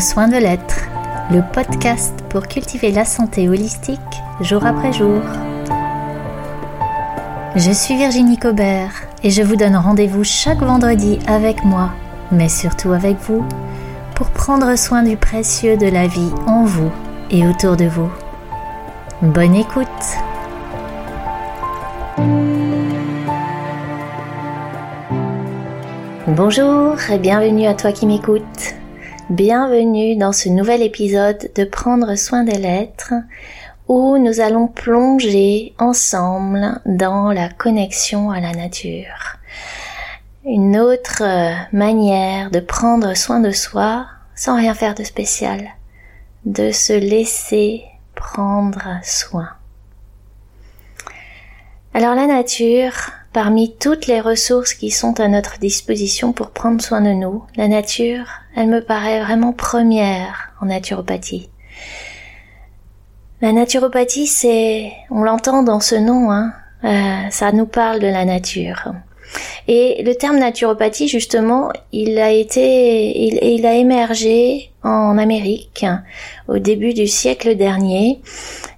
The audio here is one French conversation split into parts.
Prendre soin de l'être, le podcast pour cultiver la santé holistique jour après jour. Je suis Virginie Cobert et je vous donne rendez-vous chaque vendredi avec moi, mais surtout avec vous, pour prendre soin du précieux de la vie en vous et autour de vous. Bonne écoute Bonjour et bienvenue à toi qui m'écoutes. Bienvenue dans ce nouvel épisode de Prendre soin des lettres où nous allons plonger ensemble dans la connexion à la nature. Une autre manière de prendre soin de soi sans rien faire de spécial, de se laisser prendre soin. Alors la nature, Parmi toutes les ressources qui sont à notre disposition pour prendre soin de nous, la nature, elle me paraît vraiment première en naturopathie. La naturopathie, c'est, on l'entend dans ce nom, hein, euh, ça nous parle de la nature. Et le terme naturopathie, justement, il a été, il, il a émergé en Amérique au début du siècle dernier.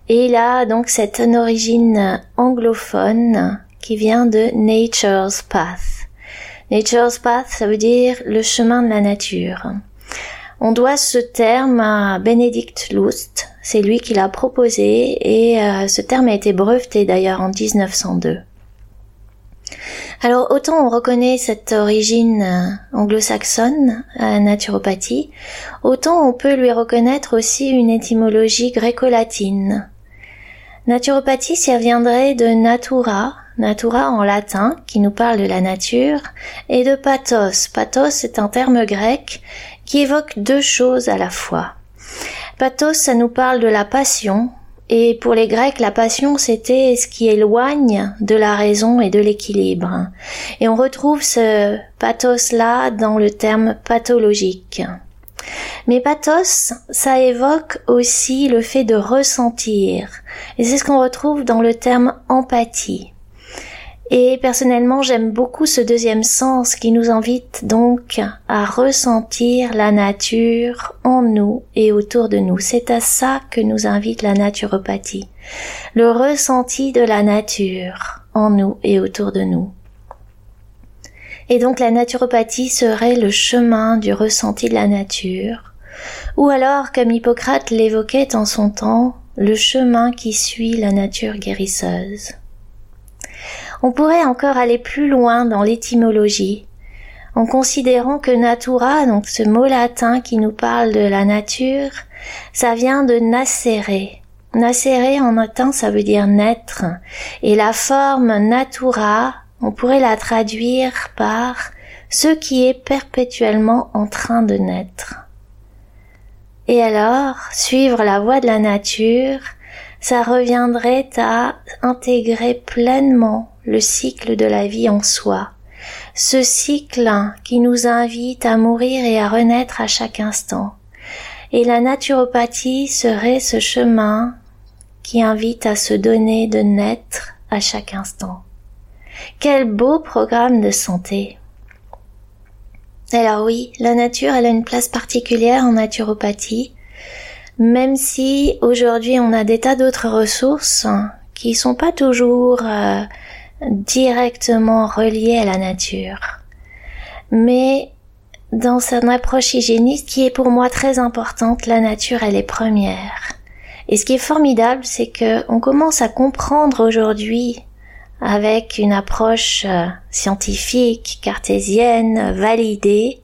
Et il a donc cette origine anglophone qui vient de Nature's Path. Nature's Path, ça veut dire le chemin de la nature. On doit ce terme à Benedict Lust, c'est lui qui l'a proposé et euh, ce terme a été breveté d'ailleurs en 1902. Alors autant on reconnaît cette origine euh, anglo-saxonne à naturopathie, autant on peut lui reconnaître aussi une étymologie gréco-latine. Naturopathie, ça viendrait de natura, natura en latin, qui nous parle de la nature, et de pathos. Pathos est un terme grec qui évoque deux choses à la fois. Pathos, ça nous parle de la passion, et pour les Grecs, la passion, c'était ce qui éloigne de la raison et de l'équilibre. Et on retrouve ce pathos-là dans le terme pathologique. Mais pathos, ça évoque aussi le fait de ressentir. Et c'est ce qu'on retrouve dans le terme empathie. Et personnellement, j'aime beaucoup ce deuxième sens qui nous invite donc à ressentir la nature en nous et autour de nous. C'est à ça que nous invite la naturopathie. Le ressenti de la nature en nous et autour de nous. Et donc la naturopathie serait le chemin du ressenti de la nature, ou alors, comme Hippocrate l'évoquait en son temps, le chemin qui suit la nature guérisseuse. On pourrait encore aller plus loin dans l'étymologie, en considérant que natura, donc ce mot latin qui nous parle de la nature, ça vient de nascere. Nascere en latin ça veut dire naître, et la forme natura, on pourrait la traduire par ce qui est perpétuellement en train de naître. Et alors, suivre la voie de la nature, ça reviendrait à intégrer pleinement le cycle de la vie en soi, ce cycle qui nous invite à mourir et à renaître à chaque instant. Et la naturopathie serait ce chemin qui invite à se donner de naître à chaque instant. Quel beau programme de santé. Alors oui, la nature, elle a une place particulière en naturopathie, même si aujourd'hui on a des tas d'autres ressources qui sont pas toujours euh, directement relié à la nature. Mais dans son approche hygiéniste qui est pour moi très importante, la nature elle est première. Et ce qui est formidable, c'est que on commence à comprendre aujourd'hui avec une approche euh, scientifique, cartésienne, validée,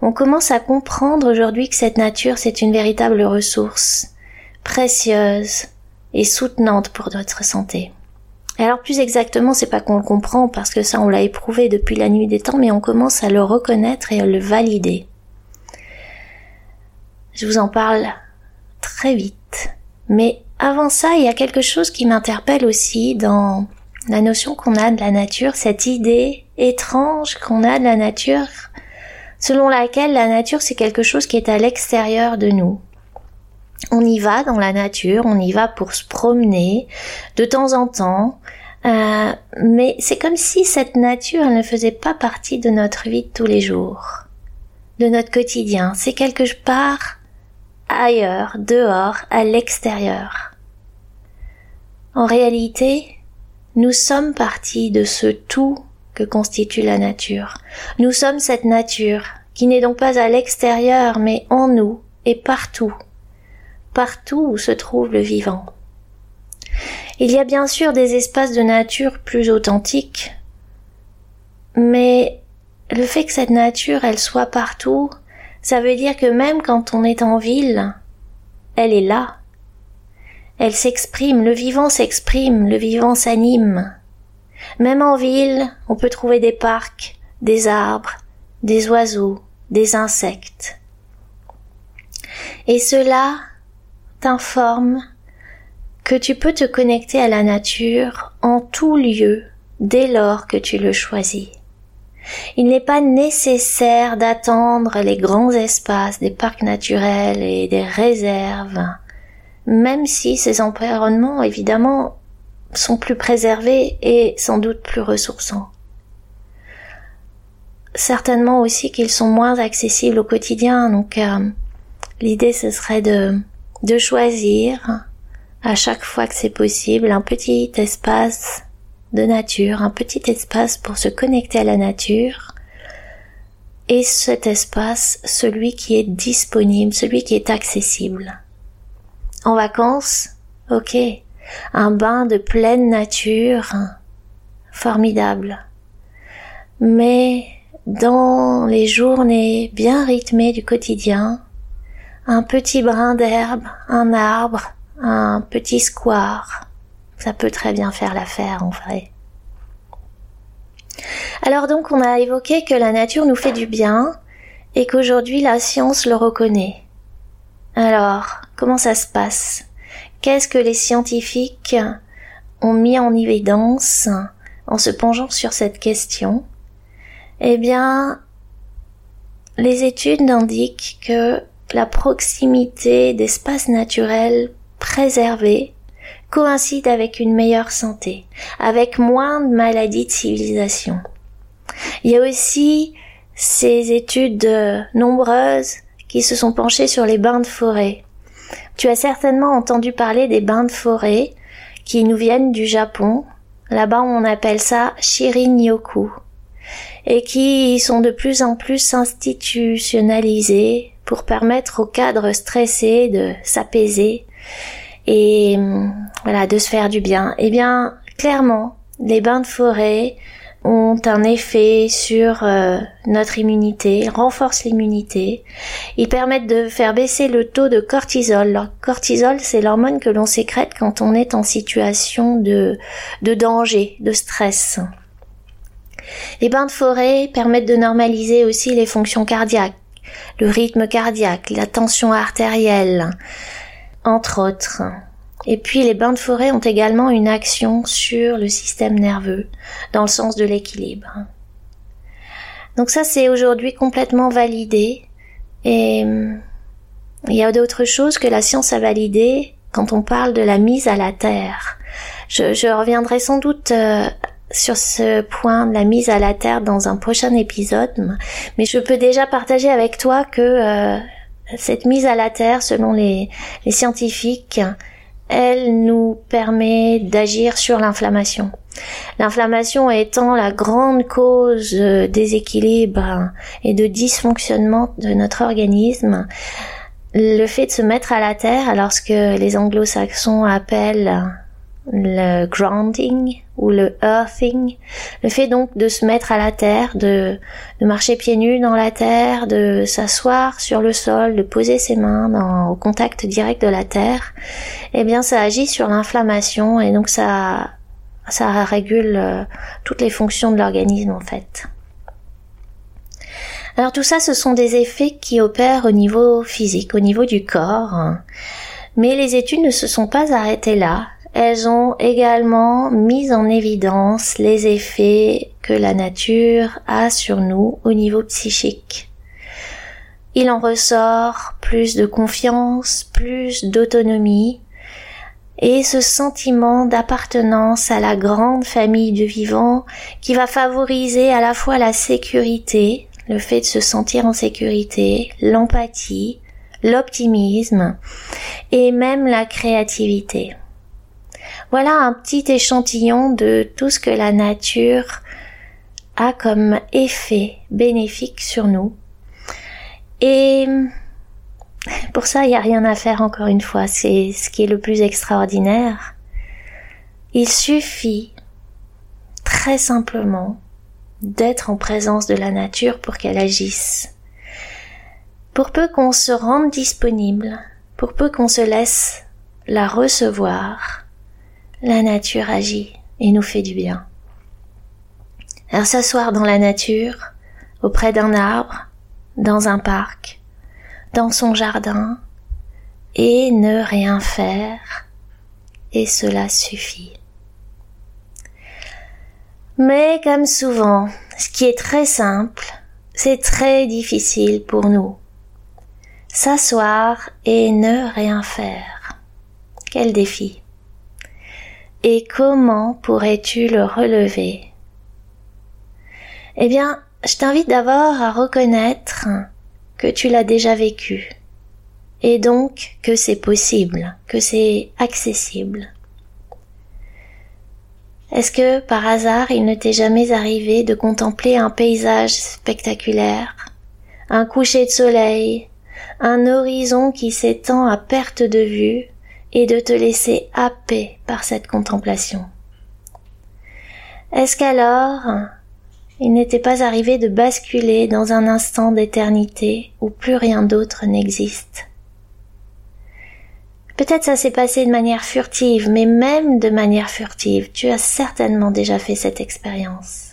on commence à comprendre aujourd'hui que cette nature c'est une véritable ressource, précieuse et soutenante pour notre santé alors plus exactement, c'est pas qu'on le comprend parce que ça on l'a éprouvé depuis la nuit des temps, mais on commence à le reconnaître et à le valider. Je vous en parle très vite. Mais avant ça, il y a quelque chose qui m'interpelle aussi dans la notion qu'on a de la nature, cette idée étrange qu'on a de la nature, selon laquelle la nature c'est quelque chose qui est à l'extérieur de nous on y va dans la nature, on y va pour se promener de temps en temps, euh, mais c'est comme si cette nature ne faisait pas partie de notre vie tous les jours. de notre quotidien, c'est quelque part ailleurs, dehors, à l'extérieur. En réalité, nous sommes partis de ce tout que constitue la nature. Nous sommes cette nature, qui n'est donc pas à l'extérieur, mais en nous et partout, partout où se trouve le vivant. Il y a bien sûr des espaces de nature plus authentiques, mais le fait que cette nature, elle soit partout, ça veut dire que même quand on est en ville, elle est là. Elle s'exprime, le vivant s'exprime, le vivant s'anime. Même en ville, on peut trouver des parcs, des arbres, des oiseaux, des insectes. Et cela t'informe que tu peux te connecter à la nature en tout lieu dès lors que tu le choisis. Il n'est pas nécessaire d'attendre les grands espaces des parcs naturels et des réserves, même si ces environnements, évidemment, sont plus préservés et sans doute plus ressourçants. Certainement aussi qu'ils sont moins accessibles au quotidien, donc euh, l'idée ce serait de, de choisir à chaque fois que c'est possible un petit espace de nature, un petit espace pour se connecter à la nature, et cet espace, celui qui est disponible, celui qui est accessible. En vacances, ok, un bain de pleine nature, formidable. Mais dans les journées bien rythmées du quotidien, un petit brin d'herbe, un arbre, un petit square, ça peut très bien faire l'affaire en vrai. Alors donc on a évoqué que la nature nous fait du bien et qu'aujourd'hui la science le reconnaît. Alors, comment ça se passe? Qu'est-ce que les scientifiques ont mis en évidence en se penchant sur cette question? Eh bien, les études indiquent que la proximité d'espaces naturels préservés coïncide avec une meilleure santé, avec moins de maladies de civilisation. Il y a aussi ces études nombreuses qui se sont penchées sur les bains de forêt. Tu as certainement entendu parler des bains de forêt qui nous viennent du Japon. Là-bas, on appelle ça Shirin-yoku et qui sont de plus en plus institutionnalisés pour permettre aux cadres stressés de s'apaiser et voilà de se faire du bien. Eh bien, clairement, les bains de forêt ont un effet sur euh, notre immunité, renforcent l'immunité. Ils permettent de faire baisser le taux de cortisol. Le cortisol, c'est l'hormone que l'on sécrète quand on est en situation de, de danger, de stress. Les bains de forêt permettent de normaliser aussi les fonctions cardiaques, le rythme cardiaque, la tension artérielle, entre autres. Et puis les bains de forêt ont également une action sur le système nerveux, dans le sens de l'équilibre. Donc ça c'est aujourd'hui complètement validé et hum, il y a d'autres choses que la science a validées quand on parle de la mise à la terre. Je, reviendrai sans doute euh, sur ce point de la mise à la terre dans un prochain épisode, mais je peux déjà partager avec toi que euh, cette mise à la terre, selon les, scientifiques, elle nous permet d'agir sur l'inflammation. L'inflammation étant la grande cause de déséquilibre et de dysfonctionnement de notre organisme, le fait de se mettre à la terre, alors ce que les anglo-saxons appellent le grounding ou le earthing, le fait donc de se mettre à la terre, de, de marcher pieds nus dans la terre, de s'asseoir sur le sol, de poser ses mains dans, au contact direct de la terre, eh bien ça agit sur l'inflammation et donc ça ça régule euh, toutes les fonctions de l'organisme en fait. Alors tout ça, ce sont des effets qui opèrent au niveau physique, au niveau du corps. Mais les études ne se sont pas arrêtées là elles ont également mis en évidence les effets que la nature a sur nous au niveau psychique. Il en ressort plus de confiance, plus d'autonomie, et ce sentiment d'appartenance à la grande famille du vivant qui va favoriser à la fois la sécurité, le fait de se sentir en sécurité, l'empathie, l'optimisme et même la créativité. Voilà un petit échantillon de tout ce que la nature a comme effet bénéfique sur nous. Et pour ça, il n'y a rien à faire encore une fois. C'est ce qui est le plus extraordinaire. Il suffit très simplement d'être en présence de la nature pour qu'elle agisse. Pour peu qu'on se rende disponible, pour peu qu'on se laisse la recevoir, la nature agit et nous fait du bien. Alors s'asseoir dans la nature, auprès d'un arbre, dans un parc, dans son jardin, et ne rien faire, et cela suffit. Mais comme souvent, ce qui est très simple, c'est très difficile pour nous. S'asseoir et ne rien faire. Quel défi. Et comment pourrais-tu le relever? Eh bien, je t'invite d'abord à reconnaître que tu l'as déjà vécu, et donc que c'est possible, que c'est accessible. Est-ce que par hasard il ne t'est jamais arrivé de contempler un paysage spectaculaire, un coucher de soleil, un horizon qui s'étend à perte de vue et de te laisser happer par cette contemplation. Est-ce qu'alors il n'était pas arrivé de basculer dans un instant d'éternité où plus rien d'autre n'existe? Peut-être ça s'est passé de manière furtive, mais même de manière furtive, tu as certainement déjà fait cette expérience.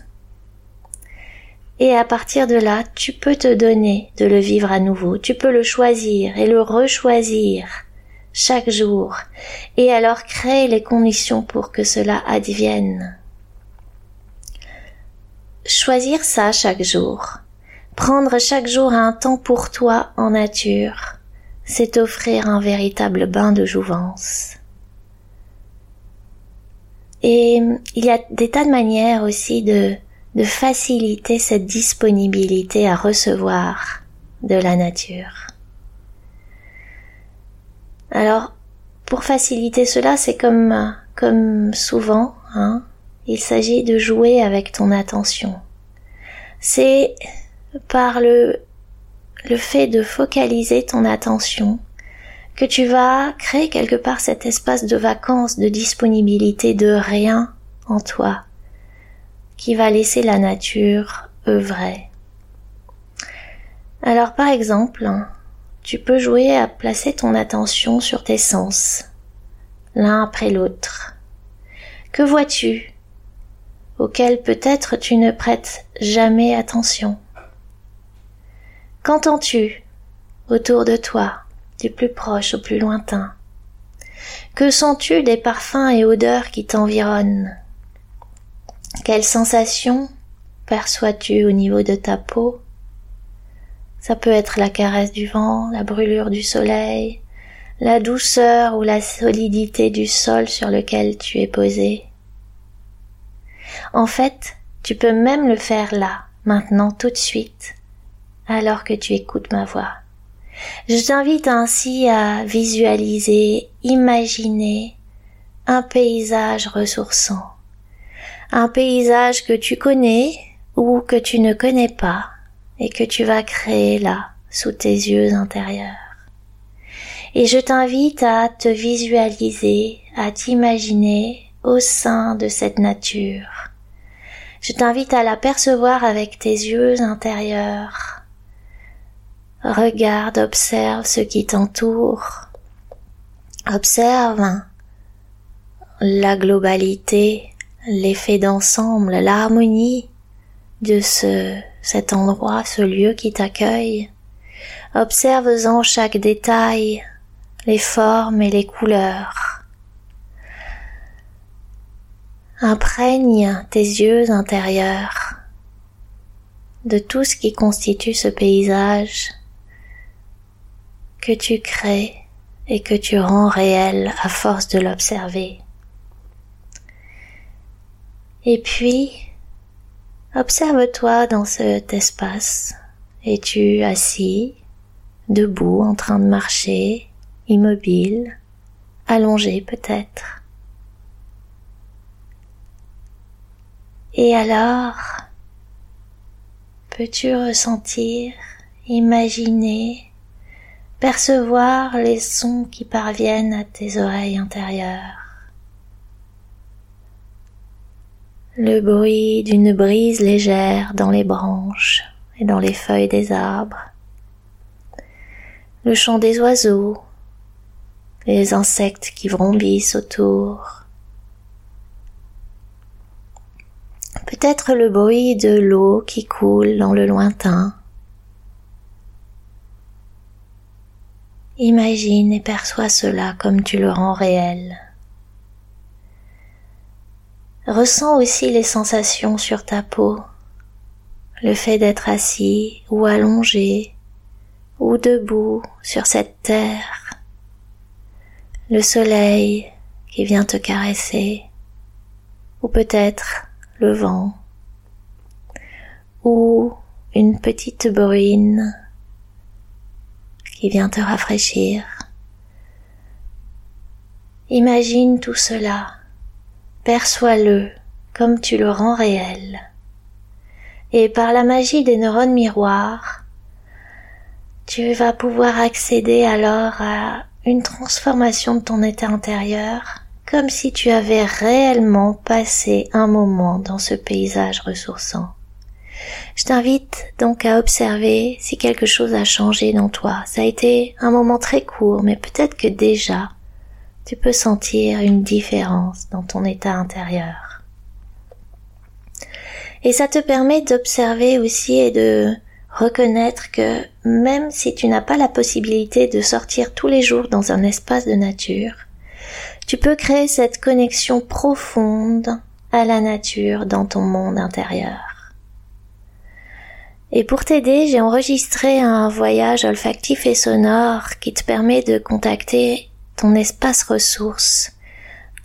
Et à partir de là, tu peux te donner de le vivre à nouveau, tu peux le choisir et le rechoisir chaque jour, et alors créer les conditions pour que cela advienne. Choisir ça chaque jour, prendre chaque jour un temps pour toi en nature, c'est offrir un véritable bain de jouvence. Et il y a des tas de manières aussi de, de faciliter cette disponibilité à recevoir de la nature. Alors, pour faciliter cela, c'est comme, comme souvent, hein, il s'agit de jouer avec ton attention. C'est par le le fait de focaliser ton attention, que tu vas créer quelque part cet espace de vacances, de disponibilité, de rien en toi, qui va laisser la nature œuvrer. Alors par exemple, tu peux jouer à placer ton attention sur tes sens, l'un après l'autre. Que vois-tu? Auquel peut-être tu ne prêtes jamais attention. Qu'entends-tu autour de toi, du plus proche au plus lointain? Que sens-tu des parfums et odeurs qui t'environnent? Quelles sensations perçois-tu au niveau de ta peau? Ça peut être la caresse du vent, la brûlure du soleil, la douceur ou la solidité du sol sur lequel tu es posé. En fait, tu peux même le faire là, maintenant, tout de suite, alors que tu écoutes ma voix. Je t'invite ainsi à visualiser, imaginer un paysage ressourçant, un paysage que tu connais ou que tu ne connais pas et que tu vas créer là, sous tes yeux intérieurs. Et je t'invite à te visualiser, à t'imaginer au sein de cette nature. Je t'invite à la percevoir avec tes yeux intérieurs, Regarde, observe ce qui t'entoure. Observe la globalité, l'effet d'ensemble, l'harmonie de ce, cet endroit, ce lieu qui t'accueille. Observe-en chaque détail, les formes et les couleurs. Imprègne tes yeux intérieurs de tout ce qui constitue ce paysage que tu crées et que tu rends réel à force de l'observer. Et puis, observe-toi dans cet espace, Es-tu assis, debout, en train de marcher, immobile, allongé peut-être. Et alors, peux-tu ressentir, imaginer, percevoir les sons qui parviennent à tes oreilles intérieures? Le bruit d'une brise légère dans les branches et dans les feuilles des arbres, le chant des oiseaux, les insectes qui vrombissent autour, peut-être le bruit de l'eau qui coule dans le lointain. Imagine et perçois cela comme tu le rends réel. Ressens aussi les sensations sur ta peau, le fait d'être assis ou allongé ou debout sur cette terre, le soleil qui vient te caresser, ou peut-être le vent, ou une petite bruine qui vient te rafraîchir. Imagine tout cela perçois-le comme tu le rends réel. Et par la magie des neurones miroirs, tu vas pouvoir accéder alors à une transformation de ton état intérieur comme si tu avais réellement passé un moment dans ce paysage ressourçant. Je t'invite donc à observer si quelque chose a changé dans toi. Ça a été un moment très court, mais peut-être que déjà tu peux sentir une différence dans ton état intérieur. Et ça te permet d'observer aussi et de reconnaître que même si tu n'as pas la possibilité de sortir tous les jours dans un espace de nature, tu peux créer cette connexion profonde à la nature dans ton monde intérieur. Et pour t'aider, j'ai enregistré un voyage olfactif et sonore qui te permet de contacter ton espace ressource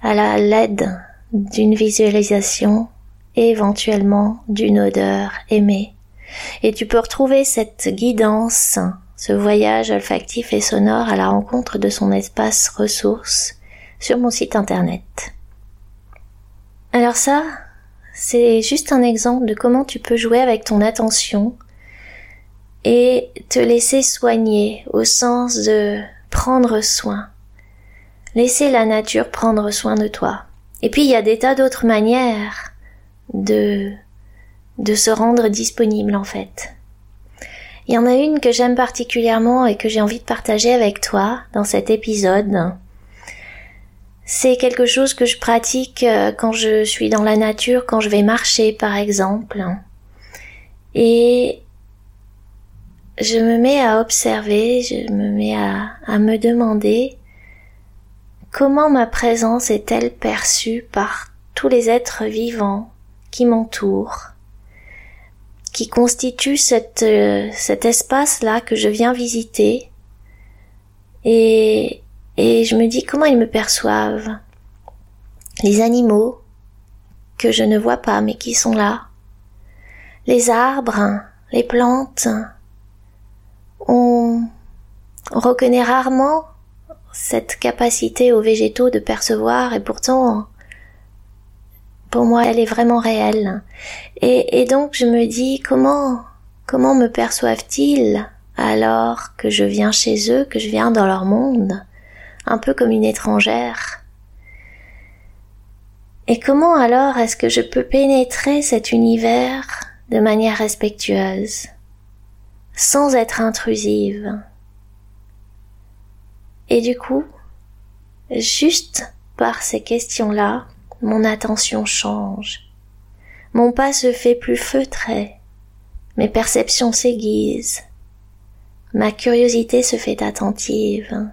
à la l'aide d'une visualisation et éventuellement d'une odeur aimée. Et tu peux retrouver cette guidance, ce voyage olfactif et sonore à la rencontre de son espace ressource sur mon site internet. Alors ça, c'est juste un exemple de comment tu peux jouer avec ton attention et te laisser soigner au sens de prendre soin. Laisser la nature prendre soin de toi. Et puis il y a des tas d'autres manières de de se rendre disponible en fait. Il y en a une que j'aime particulièrement et que j'ai envie de partager avec toi dans cet épisode. C'est quelque chose que je pratique euh, quand je suis dans la nature, quand je vais marcher par exemple. Et je me mets à observer, je me mets à, à me demander Comment ma présence est-elle perçue par tous les êtres vivants qui m'entourent, qui constituent euh, cet espace-là que je viens visiter et, et je me dis comment ils me perçoivent? Les animaux que je ne vois pas mais qui sont là. Les arbres, les plantes. On reconnaît rarement cette capacité aux végétaux de percevoir et pourtant pour moi elle est vraiment réelle. Et, et donc je me dis comment comment me perçoivent-ils alors que je viens chez eux que je viens dans leur monde un peu comme une étrangère? Et comment alors est-ce que je peux pénétrer cet univers de manière respectueuse sans être intrusive? Et du coup, juste par ces questions-là, mon attention change. Mon pas se fait plus feutré. Mes perceptions s'aiguisent. Ma curiosité se fait attentive.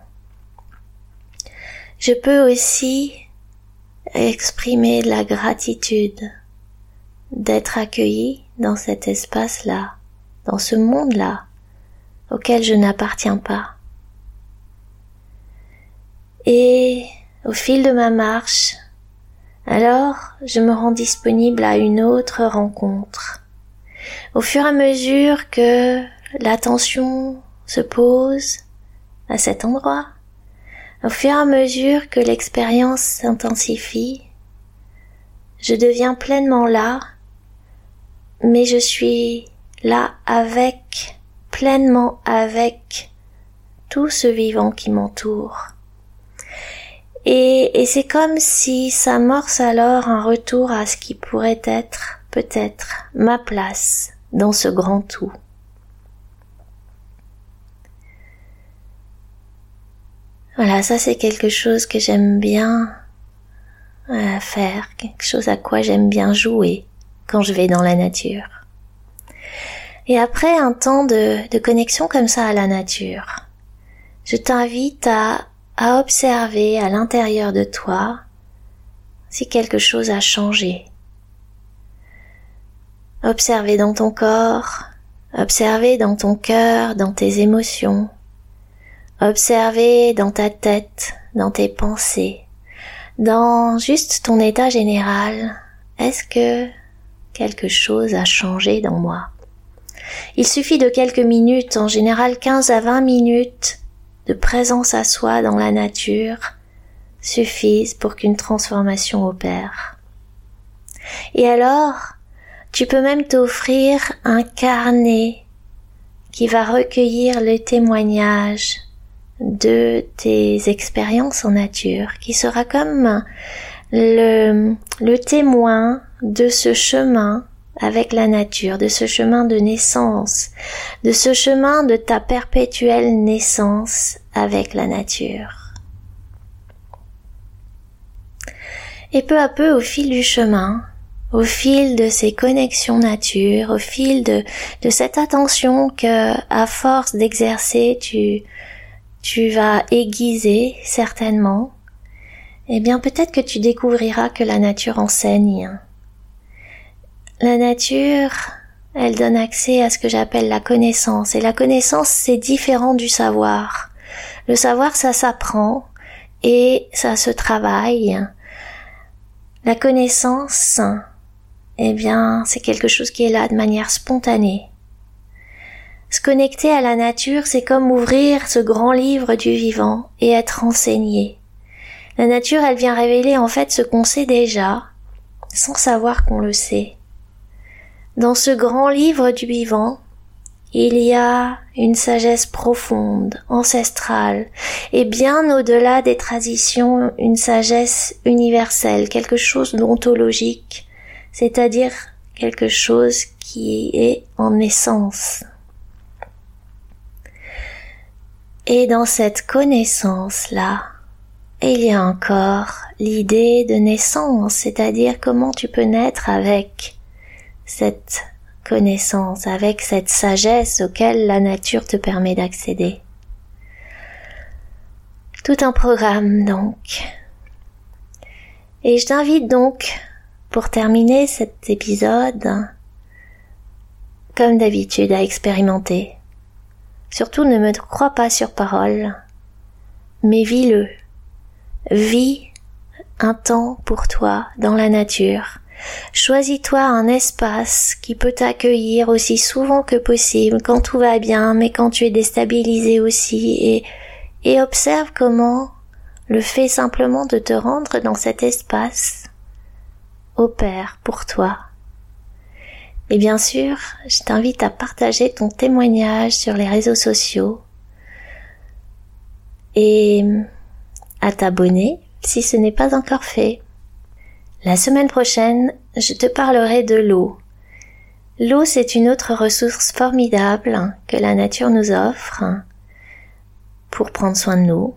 Je peux aussi exprimer la gratitude d'être accueilli dans cet espace-là, dans ce monde-là, auquel je n'appartiens pas. Et au fil de ma marche, alors je me rends disponible à une autre rencontre. Au fur et à mesure que l'attention se pose à cet endroit, au fur et à mesure que l'expérience s'intensifie, je deviens pleinement là, mais je suis là avec, pleinement avec tout ce vivant qui m'entoure. Et, c'est comme si s'amorce alors un retour à ce qui pourrait être, peut-être, ma place dans ce grand tout. Voilà, ça c'est quelque chose que j'aime bien euh, faire, quelque chose à quoi j'aime bien jouer quand je vais dans la nature. Et après un temps de, de connexion comme ça à la nature, je t'invite à, à observer à l'intérieur de toi si quelque chose a changé. Observer dans ton corps, observer dans ton cœur, dans tes émotions, Observer dans ta tête, dans tes pensées, dans juste ton état général, est-ce que quelque chose a changé dans moi? Il suffit de quelques minutes, en général 15 à 20 minutes, de présence à soi dans la nature suffisent pour qu'une transformation opère. Et alors, tu peux même t'offrir un carnet qui va recueillir le témoignage de tes expériences en nature, qui sera comme le, le témoin de ce chemin avec la nature, de ce chemin de naissance, de ce chemin de ta perpétuelle naissance avec la nature. Et peu à peu, au fil du chemin, au fil de ces connexions nature, au fil de, de cette attention que, à force d'exercer, tu, tu vas aiguiser certainement, eh bien peut-être que tu découvriras que la nature enseigne. La nature, elle donne accès à ce que j'appelle la connaissance, et la connaissance c'est différent du savoir. Le savoir ça s'apprend et ça se travaille. La connaissance, eh bien c'est quelque chose qui est là de manière spontanée. Se connecter à la nature, c'est comme ouvrir ce grand livre du vivant et être enseigné. La nature, elle vient révéler en fait ce qu'on sait déjà, sans savoir qu'on le sait. Dans ce grand livre du vivant, il y a une sagesse profonde, ancestrale, et bien au-delà des traditions, une sagesse universelle, quelque chose d'ontologique, c'est-à-dire quelque chose qui est en essence. Et dans cette connaissance-là, il y a encore l'idée de naissance, c'est-à-dire comment tu peux naître avec cette connaissance, avec cette sagesse auquel la nature te permet d'accéder. Tout un programme donc. Et je t'invite donc, pour terminer cet épisode, comme d'habitude, à expérimenter Surtout ne me crois pas sur parole, mais vis-le. Vis un temps pour toi dans la nature. Choisis-toi un espace qui peut t'accueillir aussi souvent que possible quand tout va bien, mais quand tu es déstabilisé aussi et, et observe comment le fait simplement de te rendre dans cet espace opère pour toi. Et bien sûr, je t'invite à partager ton témoignage sur les réseaux sociaux et à t'abonner si ce n'est pas encore fait. La semaine prochaine, je te parlerai de l'eau. L'eau, c'est une autre ressource formidable que la nature nous offre pour prendre soin de nous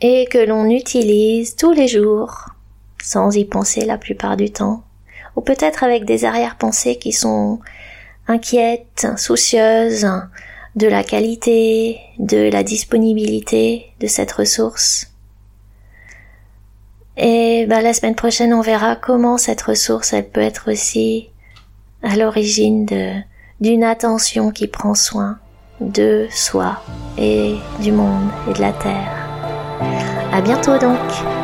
et que l'on utilise tous les jours sans y penser la plupart du temps ou peut-être avec des arrière-pensées qui sont inquiètes, soucieuses de la qualité, de la disponibilité de cette ressource. Bah, la semaine prochaine, on verra comment cette ressource, elle peut être aussi à l'origine d'une attention qui prend soin de soi et du monde et de la terre. À bientôt donc!